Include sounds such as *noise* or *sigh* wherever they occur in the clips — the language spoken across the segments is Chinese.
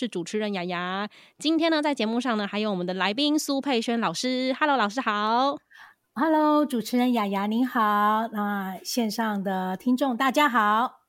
我是主持人雅雅。今天呢，在节目上呢，还有我们的来宾苏佩轩老师。Hello，老师好。Hello，主持人雅雅您好。那线上的听众大家好。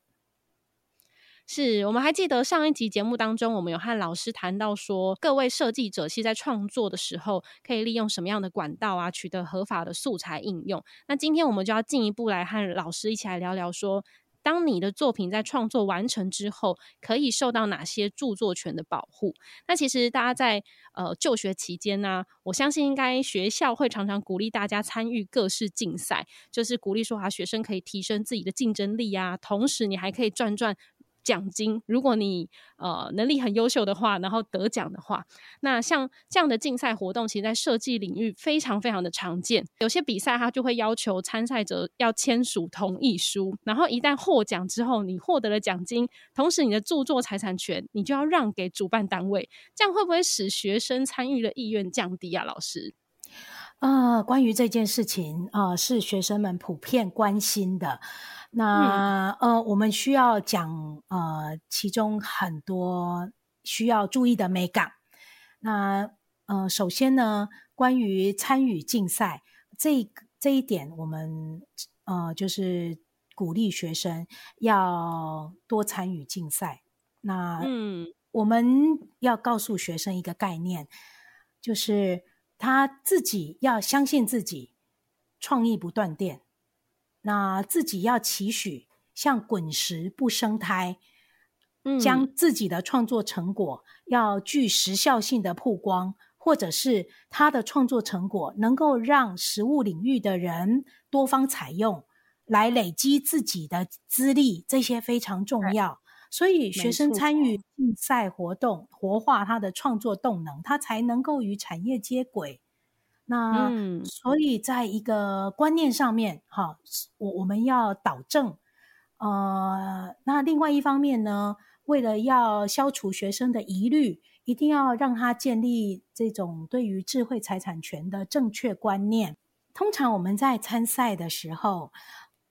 是我们还记得上一集节目当中，我们有和老师谈到说，各位设计者其实在创作的时候，可以利用什么样的管道啊，取得合法的素材应用。那今天我们就要进一步来和老师一起来聊聊说。当你的作品在创作完成之后，可以受到哪些著作权的保护？那其实大家在呃就学期间呢，我相信应该学校会常常鼓励大家参与各式竞赛，就是鼓励说啊，学生可以提升自己的竞争力啊，同时你还可以赚赚。奖金，如果你呃能力很优秀的话，然后得奖的话，那像这样的竞赛活动，其实在设计领域非常非常的常见。有些比赛它就会要求参赛者要签署同意书，然后一旦获奖之后，你获得了奖金，同时你的著作财产权你就要让给主办单位，这样会不会使学生参与的意愿降低啊？老师？啊，关于这件事情啊，是学生们普遍关心的。那呃，我们需要讲呃，其中很多需要注意的美感。那呃，首先呢，关于参与竞赛这这一点，我们呃就是鼓励学生要多参与竞赛。那嗯，我们要告诉学生一个概念，就是他自己要相信自己，创意不断电。那自己要期许像滚石不生胎，将自己的创作成果要具时效性的曝光，或者是他的创作成果能够让实物领域的人多方采用，来累积自己的资历，这些非常重要。所以学生参与竞赛活动，活化他的创作动能，他才能够与产业接轨。那所以，在一个观念上面，哈，我我们要导正。呃，那另外一方面呢，为了要消除学生的疑虑，一定要让他建立这种对于智慧财产权的正确观念。通常我们在参赛的时候，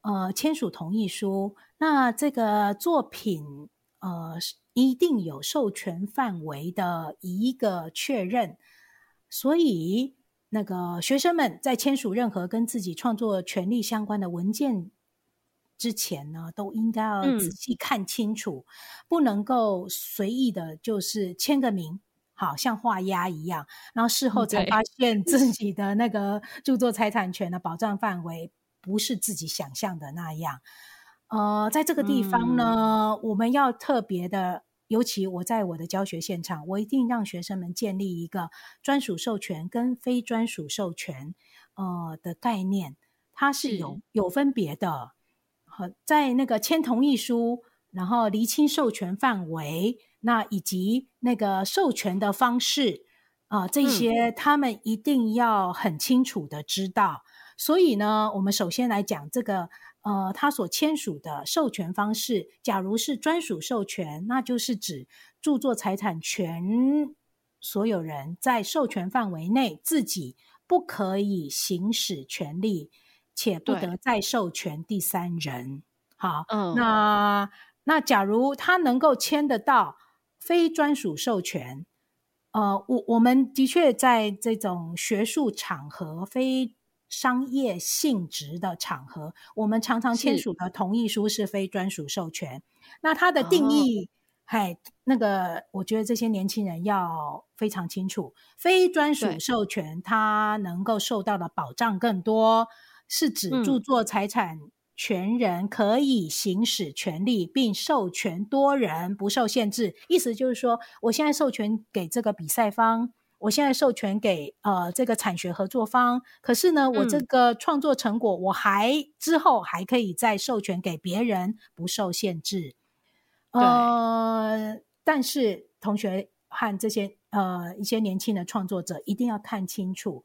呃，签署同意书，那这个作品，呃，一定有授权范围的一个确认，所以。那个学生们在签署任何跟自己创作权利相关的文件之前呢，都应该要仔细看清楚，不能够随意的，就是签个名，好像画押一样，然后事后才发现。自己的那个著作财产权的保障范围不是自己想象的那样。呃，在这个地方呢，我们要特别的。尤其我在我的教学现场，我一定让学生们建立一个专属授权跟非专属授权，呃的概念，它是有有分别的。和在那个签同意书，然后厘清授权范围，那以及那个授权的方式啊，这些他们一定要很清楚的知道。所以呢，我们首先来讲这个。呃，他所签署的授权方式，假如是专属授权，那就是指著作财产权所有人在授权范围内自己不可以行使权利，且不得再授权第三人。好，嗯，那那假如他能够签得到非专属授权，呃，我我们的确在这种学术场合非。商业性质的场合，我们常常签署的同意书是非专属授权。那它的定义，嗨，那个我觉得这些年轻人要非常清楚，非专属授权它能够受到的保障更多，是指著作财产权人可以行使权利，并授权多人不受限制。意思就是说，我现在授权给这个比赛方。我现在授权给呃这个产学合作方，可是呢，我这个创作成果我还之后还可以再授权给别人，不受限制。呃，但是同学和这些呃一些年轻的创作者一定要看清楚，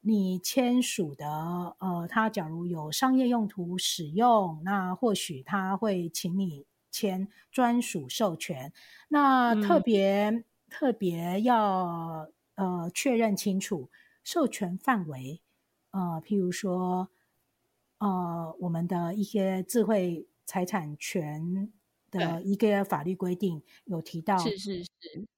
你签署的呃，他假如有商业用途使用，那或许他会请你签专属授权，那特别特别要。呃，确认清楚授权范围，呃，譬如说，呃，我们的一些智慧财产权的一个法律规定有提到，是是是，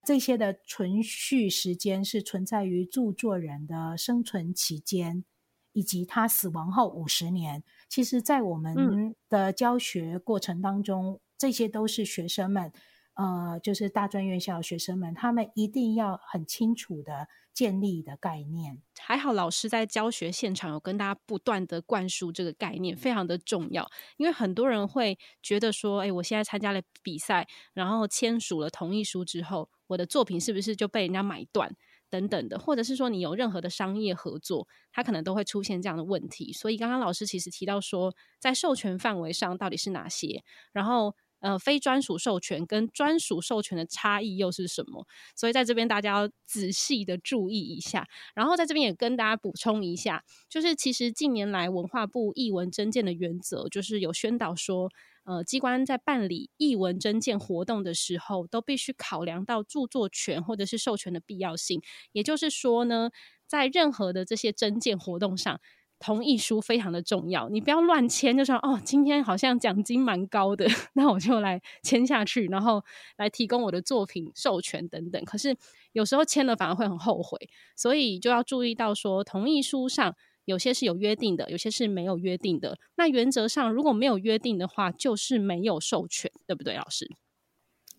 这些的存续时间是存在于著作人的生存期间，以及他死亡后五十年。其实，在我们的教学过程当中，这些都是学生们，呃，就是大专院校学生们，他们一定要很清楚的建立的概念。还好，老师在教学现场有跟大家不断的灌输这个概念，非常的重要。因为很多人会觉得说，哎，我现在参加了比赛，然后签署了同意书之后，我的作品是不是就被人家买断等等的？或者是说，你有任何的商业合作，它可能都会出现这样的问题。所以，刚刚老师其实提到说，在授权范围上到底是哪些？然后。呃，非专属授权跟专属授权的差异又是什么？所以在这边大家要仔细的注意一下。然后在这边也跟大家补充一下，就是其实近年来文化部译文征件的原则，就是有宣导说，呃，机关在办理译文征件活动的时候，都必须考量到著作权或者是授权的必要性。也就是说呢，在任何的这些征件活动上。同意书非常的重要，你不要乱签，就说哦，今天好像奖金蛮高的，*laughs* 那我就来签下去，然后来提供我的作品授权等等。可是有时候签了反而会很后悔，所以就要注意到说，同意书上有些是有约定的，有些是没有约定的。那原则上如果没有约定的话，就是没有授权，对不对，老师？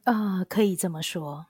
啊，可以这么说。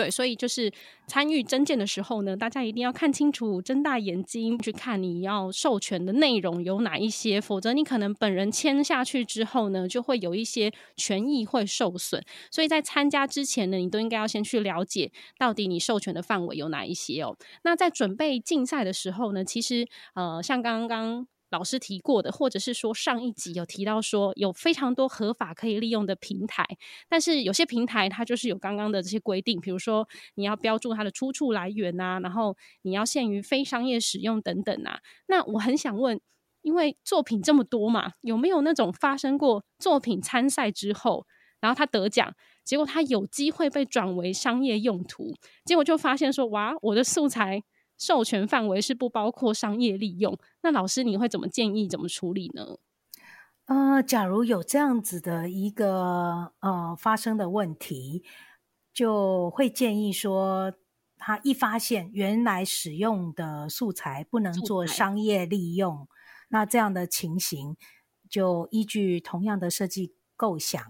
对，所以就是参与征件的时候呢，大家一定要看清楚，睁大眼睛去看你要授权的内容有哪一些，否则你可能本人签下去之后呢，就会有一些权益会受损。所以在参加之前呢，你都应该要先去了解到底你授权的范围有哪一些哦。那在准备竞赛的时候呢，其实呃，像刚刚。老师提过的，或者是说上一集有提到说有非常多合法可以利用的平台，但是有些平台它就是有刚刚的这些规定，比如说你要标注它的出处来源啊，然后你要限于非商业使用等等啊。那我很想问，因为作品这么多嘛，有没有那种发生过作品参赛之后，然后他得奖，结果他有机会被转为商业用途，结果就发现说哇，我的素材。授权范围是不包括商业利用，那老师你会怎么建议怎么处理呢？呃，假如有这样子的一个呃发生的问题，就会建议说，他一发现原来使用的素材不能做商业利用，那这样的情形就依据同样的设计构想，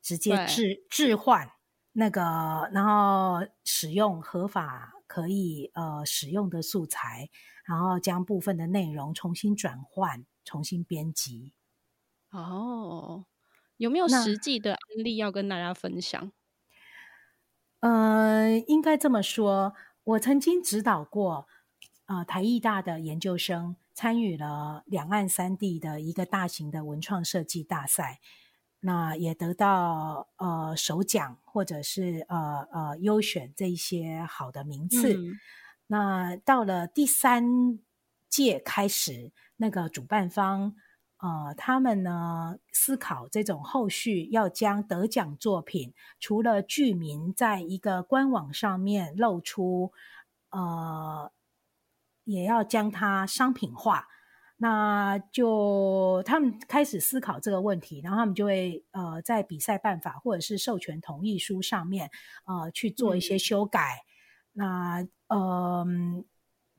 直接置置换那个，然后使用合法。可以呃使用的素材，然后将部分的内容重新转换、重新编辑。哦，有没有实际的案例要跟大家分享？呃，应该这么说，我曾经指导过啊台艺大的研究生，参与了两岸三地的一个大型的文创设计大赛。那也得到呃首奖或者是呃呃优选这一些好的名次。那到了第三届开始，那个主办方呃他们呢思考这种后续要将得奖作品除了剧名在一个官网上面露出，呃也要将它商品化。那就他们开始思考这个问题，然后他们就会呃在比赛办法或者是授权同意书上面呃去做一些修改，那呃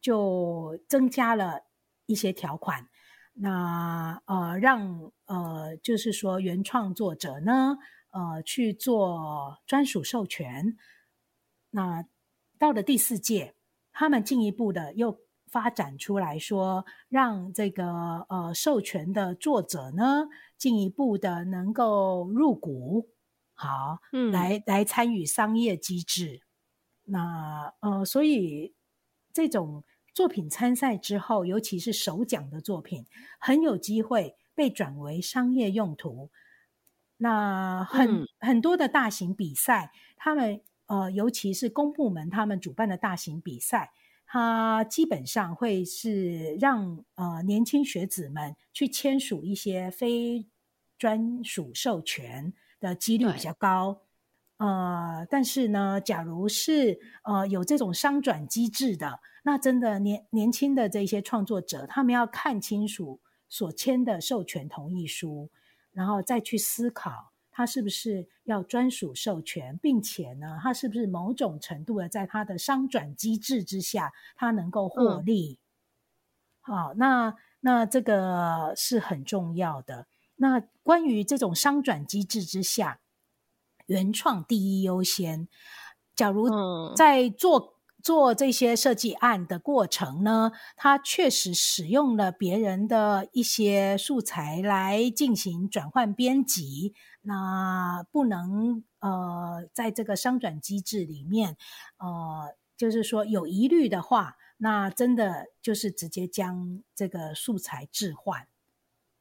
就增加了一些条款，那呃让呃就是说原创作者呢呃去做专属授权，那到了第四届，他们进一步的又。发展出来说，让这个呃授权的作者呢进一步的能够入股，好，嗯，来来参与商业机制。那呃，所以这种作品参赛之后，尤其是首奖的作品，很有机会被转为商业用途。那很很多的大型比赛，他们呃，尤其是公部门他们主办的大型比赛。它基本上会是让呃年轻学子们去签署一些非专属授权的几率比较高，呃，但是呢，假如是呃有这种商转机制的，那真的年年轻的这些创作者，他们要看清楚所签的授权同意书，然后再去思考它是不是要专属授权，并且呢，它是不是某种程度的在它的商转机制之下，它能够获利？好，那那这个是很重要的。那关于这种商转机制之下，原创第一优先。假如在做做这些设计案的过程呢，他确实使用了别人的一些素材来进行转换编辑，那不能呃在这个商转机制里面，呃，就是说有疑虑的话，那真的就是直接将这个素材置换。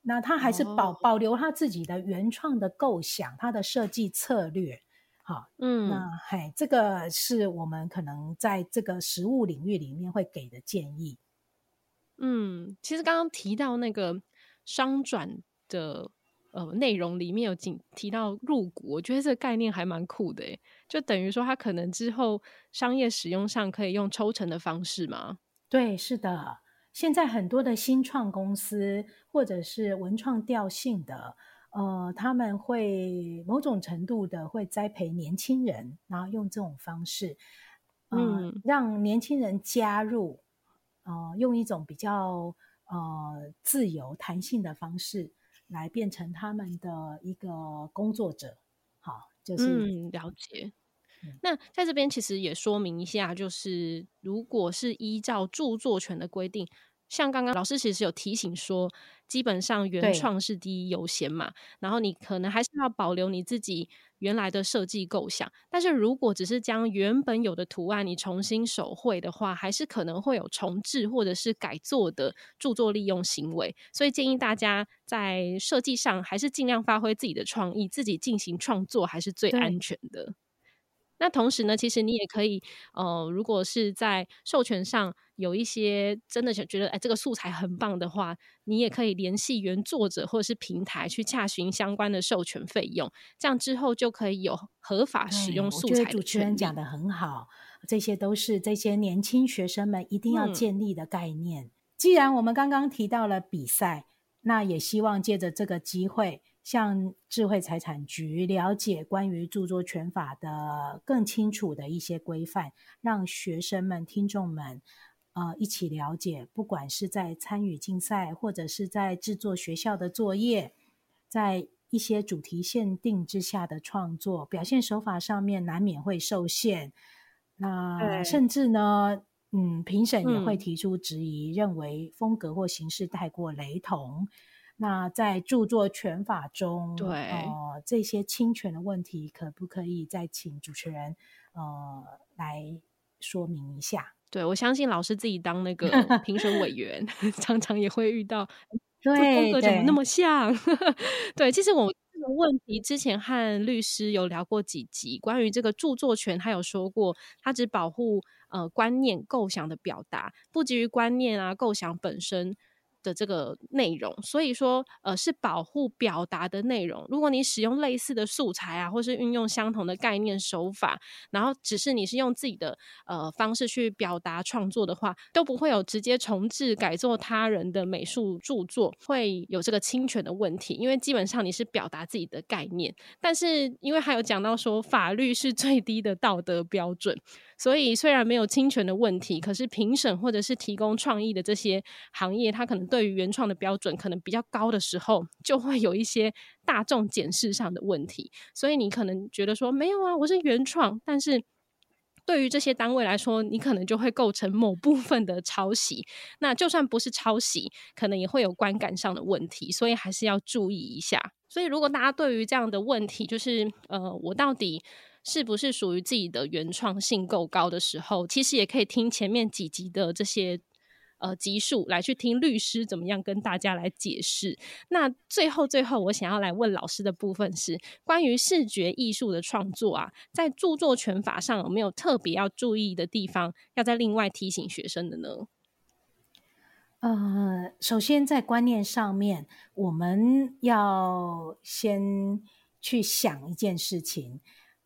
那他还是保保留他自己的原创的构想，他的设计策略，好，嗯，那嗨，这个是我们可能在这个实物领域里面会给的建议。嗯，其实刚刚提到那个商转的呃内容里面有仅提到入股，我觉得这个概念还蛮酷的，就等于说它可能之后商业使用上可以用抽成的方式吗？对，是的。现在很多的新创公司或者是文创调性的，呃，他们会某种程度的会栽培年轻人，然后用这种方式，嗯，让年轻人加入，呃，用一种比较呃自由弹性的方式来变成他们的一个工作者。好，就是了解。那在这边其实也说明一下，就是如果是依照著作权的规定，像刚刚老师其实有提醒说，基本上原创是第一优先嘛，然后你可能还是要保留你自己原来的设计构想，但是如果只是将原本有的图案你重新手绘的话，还是可能会有重置或者是改作的著作利用行为，所以建议大家在设计上还是尽量发挥自己的创意，自己进行创作还是最安全的。那同时呢，其实你也可以，呃，如果是在授权上有一些真的想觉得，哎，这个素材很棒的话，你也可以联系原作者或者是平台去洽询相关的授权费用，这样之后就可以有合法使用素材。主持人讲的很好，这些都是这些年轻学生们一定要建立的概念。既然我们刚刚提到了比赛，那也希望借着这个机会。向智慧财产局了解关于著作权法的更清楚的一些规范，让学生们、听众们，呃，一起了解。不管是在参与竞赛，或者是在制作学校的作业，在一些主题限定之下的创作，表现手法上面难免会受限。那甚至呢，嗯，评审也会提出质疑，认为风格或形式太过雷同。那在著作权法中，对呃这些侵权的问题，可不可以再请主持人呃来说明一下？对我相信老师自己当那个 *laughs* 评审委员，*laughs* 常常也会遇到，*laughs* 对风格怎么那么像？对，其实我这个问题之前和律师有聊过几集，关于这个著作权，他有说过，他只保护呃观念构想的表达，不基于观念啊构想本身。的这个内容，所以说，呃，是保护表达的内容。如果你使用类似的素材啊，或是运用相同的概念手法，然后只是你是用自己的呃方式去表达创作的话，都不会有直接重置改作他人的美术著作会有这个侵权的问题，因为基本上你是表达自己的概念。但是因为还有讲到说，法律是最低的道德标准。所以虽然没有侵权的问题，可是评审或者是提供创意的这些行业，它可能对于原创的标准可能比较高的时候，就会有一些大众检视上的问题。所以你可能觉得说没有啊，我是原创，但是对于这些单位来说，你可能就会构成某部分的抄袭。那就算不是抄袭，可能也会有观感上的问题，所以还是要注意一下。所以如果大家对于这样的问题，就是呃，我到底。是不是属于自己的原创性够高的时候，其实也可以听前面几集的这些呃集数来去听律师怎么样跟大家来解释。那最后最后，我想要来问老师的部分是关于视觉艺术的创作啊，在著作权法上有没有特别要注意的地方，要在另外提醒学生的呢？呃，首先在观念上面，我们要先去想一件事情。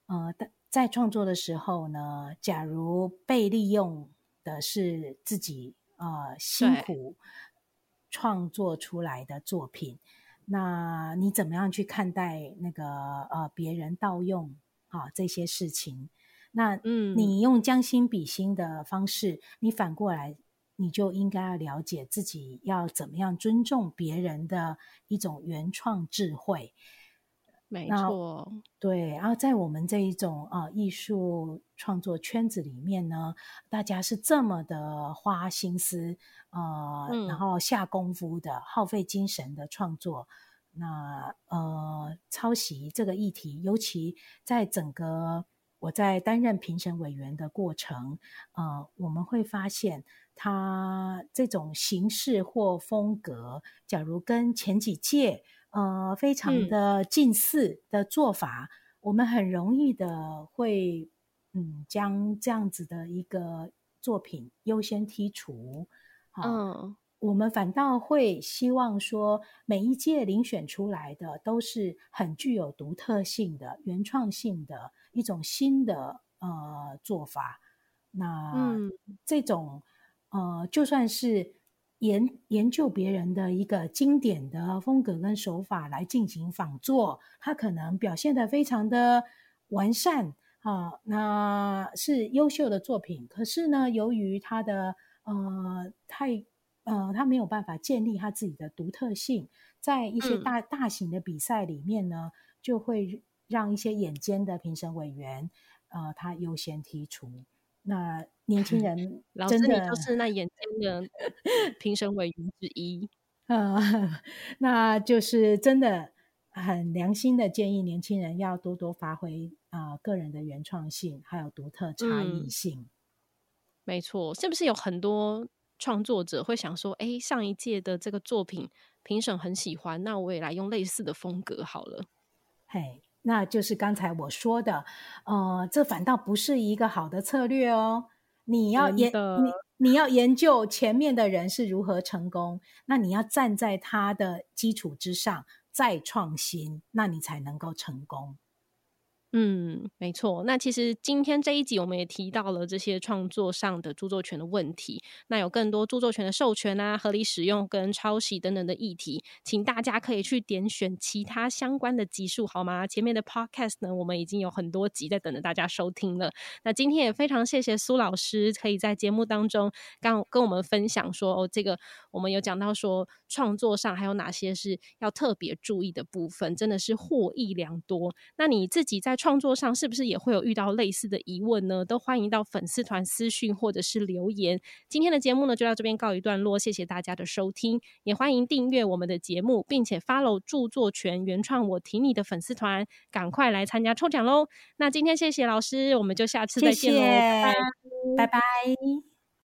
呃，在创作的时候呢，假如被利用的是自己呃辛苦创作出来的作品，那你怎么样去看待那个呃别人盗用啊这些事情？那嗯，你用将心比心的方式，你反过来，你就应该要了解自己要怎么样尊重别人的一种原创智慧。没错，对。然后在我们这一种啊艺术创作圈子里面呢，大家是这么的花心思，呃，然后下功夫的，耗费精神的创作。那呃，抄袭这个议题，尤其在整个我在担任评审委员的过程，呃，我们会发现，他这种形式或风格，假如跟前几届。呃，非常的近似的做法，我们很容易的会，嗯，将这样子的一个作品优先剔除。嗯，我们反倒会希望说，每一届遴选出来的都是很具有独特性的、原创性的一种新的呃做法。那这种呃，就算是。研研究别人的一个经典的风格跟手法来进行仿作，他可能表现的非常的完善啊，那是优秀的作品。可是呢，由于他的呃太呃，他没有办法建立他自己的独特性，在一些大大型的比赛里面呢，就会让一些眼尖的评审委员呃，他优先剔除。那年轻 *laughs* 人，老师你就是那眼尖的 *laughs* 评审委员之一啊，*laughs* 那就是真的很良心的建议，年轻人要多多发挥啊个人的原创性，还有独特差异性。没错，是不是有很多创作者会想说，哎，上一届的这个作品评审很喜欢，那我也来用类似的风格好了。嘿。那就是刚才我说的，呃，这反倒不是一个好的策略哦。你要研你你要研究前面的人是如何成功，那你要站在他的基础之上再创新，那你才能够成功。嗯，没错。那其实今天这一集我们也提到了这些创作上的著作权的问题。那有更多著作权的授权啊、合理使用跟抄袭等等的议题，请大家可以去点选其他相关的集数，好吗？前面的 podcast 呢，我们已经有很多集在等着大家收听了。那今天也非常谢谢苏老师，可以在节目当中刚跟我们分享说，哦，这个我们有讲到说创作上还有哪些是要特别注意的部分，真的是获益良多。那你自己在创作上是不是也会有遇到类似的疑问呢？都欢迎到粉丝团私讯或者是留言。今天的节目呢就到这边告一段落，谢谢大家的收听，也欢迎订阅我们的节目，并且 follow 著作权原创我挺你的粉丝团，赶快来参加抽奖喽！那今天谢谢老师，我们就下次再见喽，拜拜。